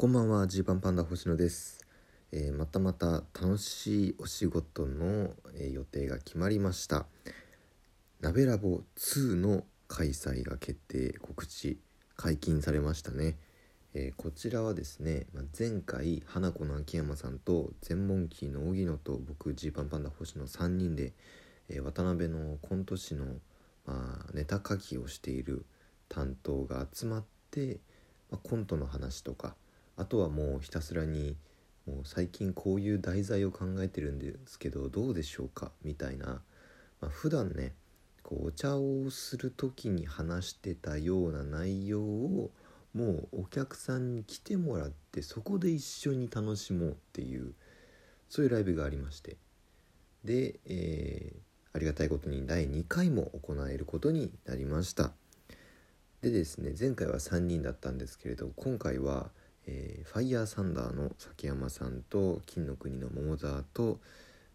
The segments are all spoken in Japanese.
こんばんはジーパンパンダ星野です、えーまたまた楽しいお仕事の、えー予定が決まりました。鍋ラボ2の開催が決定告知解禁されましたね、えーこちらはですね、まあ、前回花子の秋山さんと全モンキーの荻野と僕ジーパンパンダ星野3人で、え渡辺のコント師の、まあ、ネタ書きをしている担当が集まって、まあ、コントの話とかあとはもうひたすらにもう最近こういう題材を考えてるんですけどどうでしょうか？みたいな、まあ、普段ねこうお茶をする時に話してたような内容をもうお客さんに来てもらってそこで一緒に楽しもうっていうそういうライブがありまして。で、えーありがたいことに第2回も行えることになりました。でですね前回は3人だったんですけれど今回は、えーファイヤーサンダーの崎山さんと金の国の桃沢と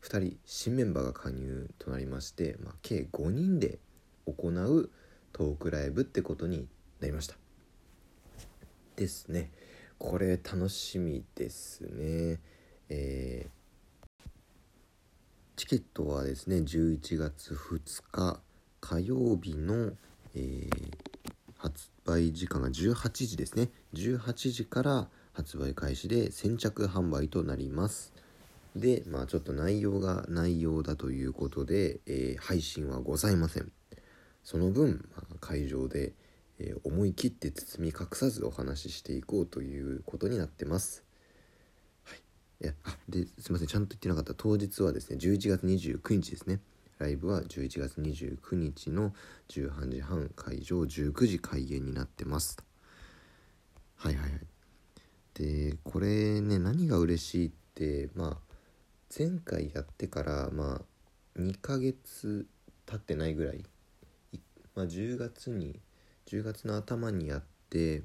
2人新メンバーが加入となりまして、まあ、計5人で行うトークライブってことになりました。ですね。これ楽しみですね。えーチケットはですね11月2日火曜日の、えー発売時間が18時ですね。18時から発売開始で先着販売となります。でまあちょっと内容が内容だということで、えー配信はございません。その分、まあ会場で、えー思い切って包み隠さずお話ししていこうということになってます。はい。やあですいません。ちゃんと言ってなかった。当日はですね11月29日ですね。ライブは11月29日の18時半会場19時開演になってます。はいはいはい。でこれね何が嬉しいってまあ前回やってからまあ2ヶ月経ってないぐらいいまあ、10月に10月の頭にやって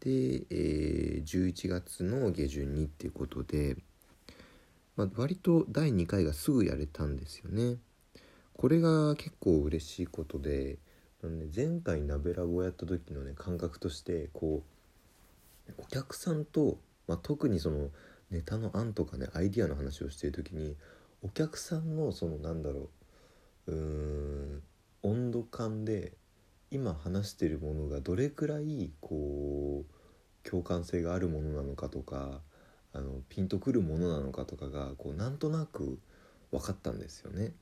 で、えー11月の下旬にっていうことで、まあ、割と第2回がすぐやれたんですよね。これが結構嬉しいことで、ね、前回鍋ラボをやった時のね感覚としてこうお客さんと、まあ、特にそのネタの案とかねアイディアの話をしてる時にお客さんのそのなんだろううーん温度感で今話してるものがどれくらいこう共感性があるものなのかとかあのピンとくるものなのかとかがこうなんとなく分かったんですよね。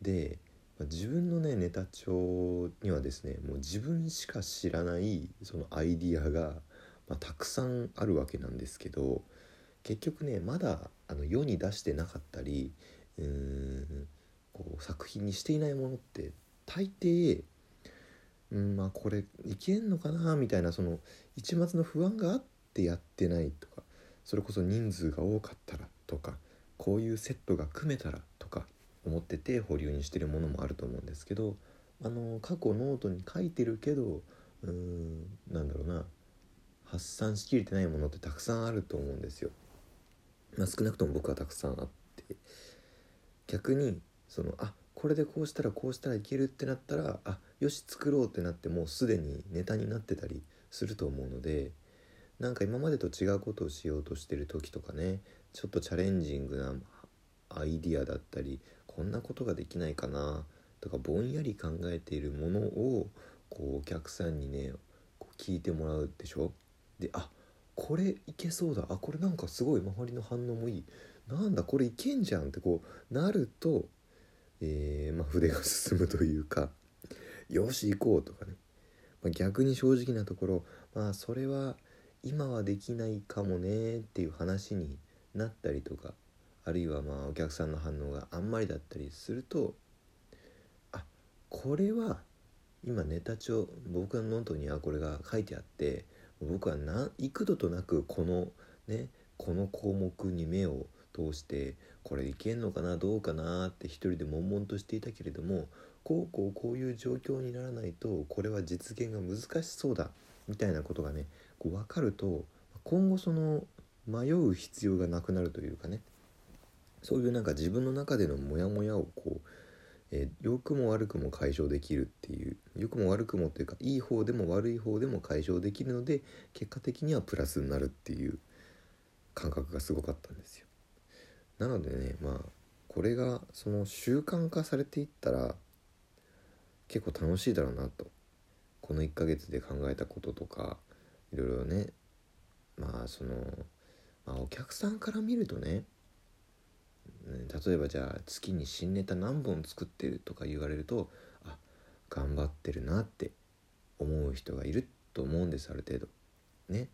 で自分のねネタ帳にはですねもう自分しか知らないそのアイディアが、まあ、たくさんあるわけなんですけど結局ねまだあの世に出してなかったりうーんこう作品にしていないものって大抵うんまあこれいけんのかなみたいなその一末の不安があってやってないとかそれこそ人数が多かったらとかこういうセットが組めたらとか思ってて保留にしてるものもあると思うんですけどあの過去ノートに書いてるけどうーんなんだろうな発散しきれてないものってたくさんあると思うんですよ。まあ、少なくとも僕はたくさんあって逆にそのあこれでこうしたらこうしたらいけるってなったらあよし作ろうってなってもうすでにネタになってたりすると思うのでなんか今までと違うことをしようとしてる時とかねちょっとチャレンジングなアイディアだったりこんなことができないかなとかぼんやり考えているものをこうお客さんにねこう聞いてもらうでしょ？であこれいけそうだ。あこれなんかすごい周りの反応もいい。なんだこれいけんじゃんってこうなると、えーまあ、筆が進むというかよし行こうとかね、まあ、逆に正直なところまあそれは今はできないかもねっていう話になったりとかあるいはまあお客さんの反応があんまりだったりするとあこれは今ネタ帳僕のノートにはこれが書いてあって僕はな幾度となくこのねこの項目に目を通してこれいけんのかなどうかなって一人で悶々としていたけれどもこうこうこういう状況にならないとこれは実現が難しそうだみたいなことがねこう分かると今後その迷う必要がなくなるというかねそういうなんか自分の中でのモヤモヤをこう、えー、くも悪くも解消できるっていう良くも悪くもというかいい方でも悪い方でも解消できるので結果的にはプラスになるっていう感覚がすごかったんですよ。なのでねまあこれがその習慣化されていったら結構楽しいだろうなとこの1ヶ月で考えたこととかいろいろね。まあその、まあ、お客さんから見るとね例えばじゃあ月に新ネタ何本作ってるとか言われるとあ頑張ってるなって思う人がいると思うんですある程度。ね、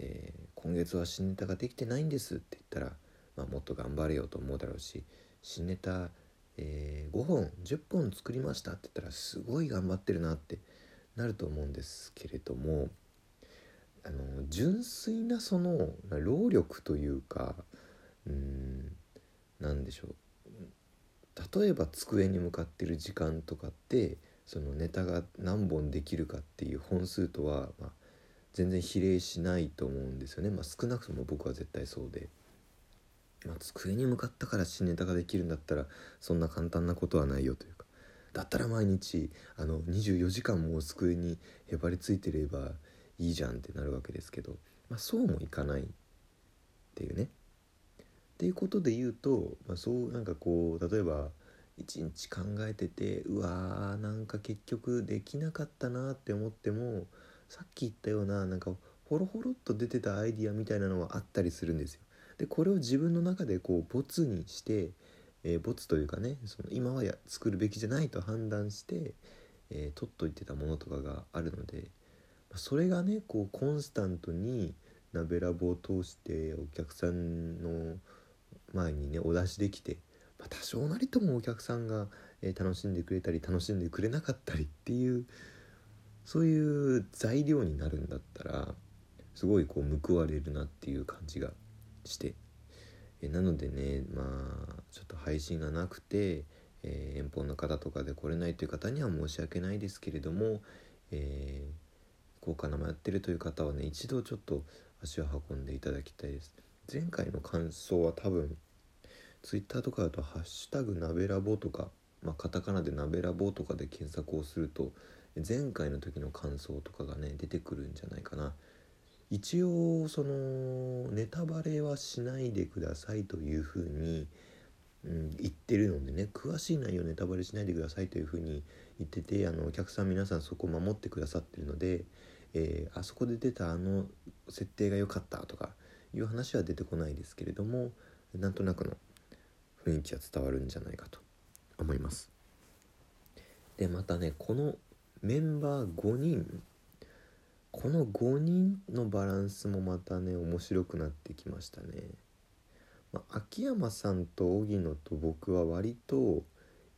えー、今月は新ネタができてないんですって言ったら、まあ、もっと頑張れよと思うだろうし新ネタ、えー、5本10本作りましたって言ったらすごい頑張ってるなってなると思うんですけれどもあの純粋なその労力というかうん何でしょう。例えば机に向かってる時間とかってそのネタが何本できるかっていう本数とは、まあ、全然比例しないと思うんですよね、まあ、少なくとも僕は絶対そうで、まあ、机に向かったから新ネタができるんだったらそんな簡単なことはないよというか。だったら毎日あの24時間も机にへばりついてればいいじゃんってなるわけですけど、まあ、そうもいかないっていうね。っていうことで言うと、まあ、そうなんかこう例えば一日考えててうわーなんか結局できなかったなって思ってもさっき言ったようななんかホロホロっと出てたアイディアみたいなのはあったりするんですよ。でこれを自分の中でこうボツにして、えー、ボツというかねその今はや作るべきじゃないと判断して、えー、取っといてたものとかがあるのでそれがねこうコンスタントに鍋ラボを通してお客さんの前にねお出しできて、まあ、多少なりともお客さんが、えー、楽しんでくれたり楽しんでくれなかったりっていうそういう材料になるんだったらすごいこう報われるなっていう感じがして、え、なのでねまあちょっと配信がなくて、えー、遠方の方とかで来れないという方には申し訳ないですけれども、えー高価なもやってるという方はね一度ちょっと足を運んでいただきたいです。前回の感想は多分 Twitter とかだと「ハッシュタグ鍋ラボ」とか、まあ、カタカナで鍋ラボとかで検索をすると前回の時の感想とかがね出てくるんじゃないかな。一応そのネタバレはしないでくださいというふうに、うん、言ってるのでね詳しい内容ネタバレしないでくださいというふうに言っててあのお客さん皆さんそこを守ってくださってるのでえー、あそこで出たあの設定が良かったとかいう話は出てこないですけれどもなんとなくの雰囲気は伝わるんじゃないかと思います。でまたねこのメンバー5人この5人のバランスもまたね面白くなってきましたね。まあ、秋山さんと荻野と僕は割と、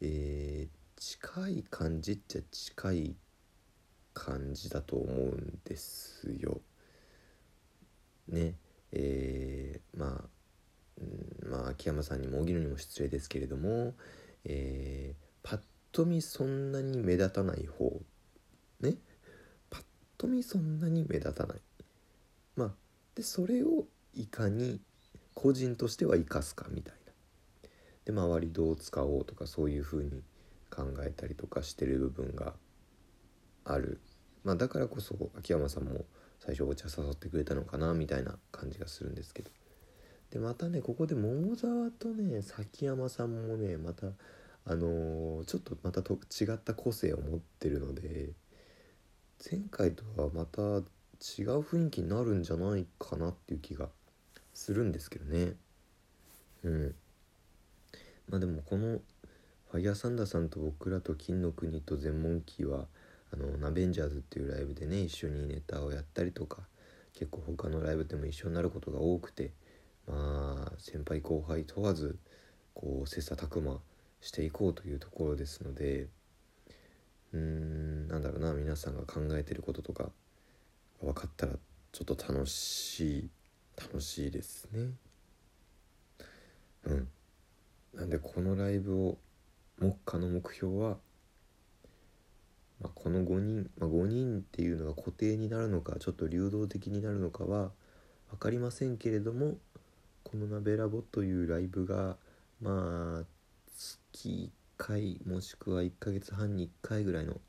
えー、近い感じっちゃ近い感じだと思うんですよ。ね。えー、まあ、まあ秋山さんにも荻野にも失礼ですけれども、えー、パッと見そんなに目立たない方。ね。パッと見そんなに目立たない。まあでそれをいかに個人としては生かすかみたいな。で周りどう使おうとかそういうふうに考えたりとかしてる部分がある、まあ、だからこそ秋山さんも最初お茶誘ってくれたのかなみたいな感じがするんですけど。でまたねここで桃沢とね崎山さんもねまたあのー、ちょっとまたと違った個性を持ってるので前回とはまた違う雰囲気になるんじゃないかなっていう気がするんですけどね。うん。まあでもこのファイヤーサンダーさんと僕らと金の国と全問キーはあのナベンジャーズっていうライブでね一緒にネタをやったりとか結構他のライブでも一緒になることが多くてまあ先輩後輩問わずこう切磋琢磨していこうというところですのでうーんなんだろうな皆さんが考えてることとか分かったらちょっと楽しい楽しいですね。うん。なんでこのライブを目下の目標はまあ、この5人、まあ、5人っていうのが固定になるのかちょっと流動的になるのかは分かりませんけれどもこの「鍋ラボ」というライブがまあ月1回もしくは1ヶ月半に1回ぐらいの、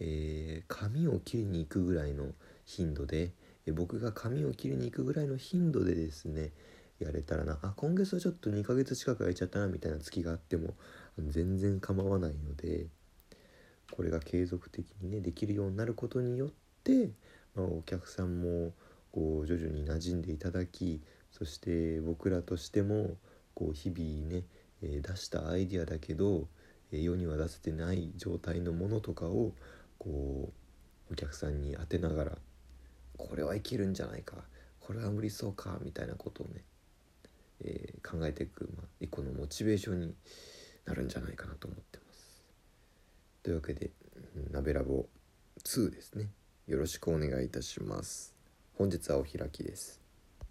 えー、髪を切りに行くぐらいの頻度で、僕が髪を切りに行くぐらいの頻度でですねやれたらなあ今月はちょっと2ヶ月近く空いちゃったなみたいな月があっても全然構わないのでこれが継続的にねできるようになることによって、まあ、お客さんもこう徐々に馴染んでいただきそして僕らとしてもこう日々ね、え、出したアイディアだけど、え、世には出せてない状態のものとかをこうお客さんに当てながらこれはいけるんじゃないかこれは無理そうかみたいなことをね、えー、考えていく、まあ、一個のモチベーションになるんじゃないかなと思ってます。というわけで「鍋ラボ2」ですねよろしくお願いいたします。本日はお開きです。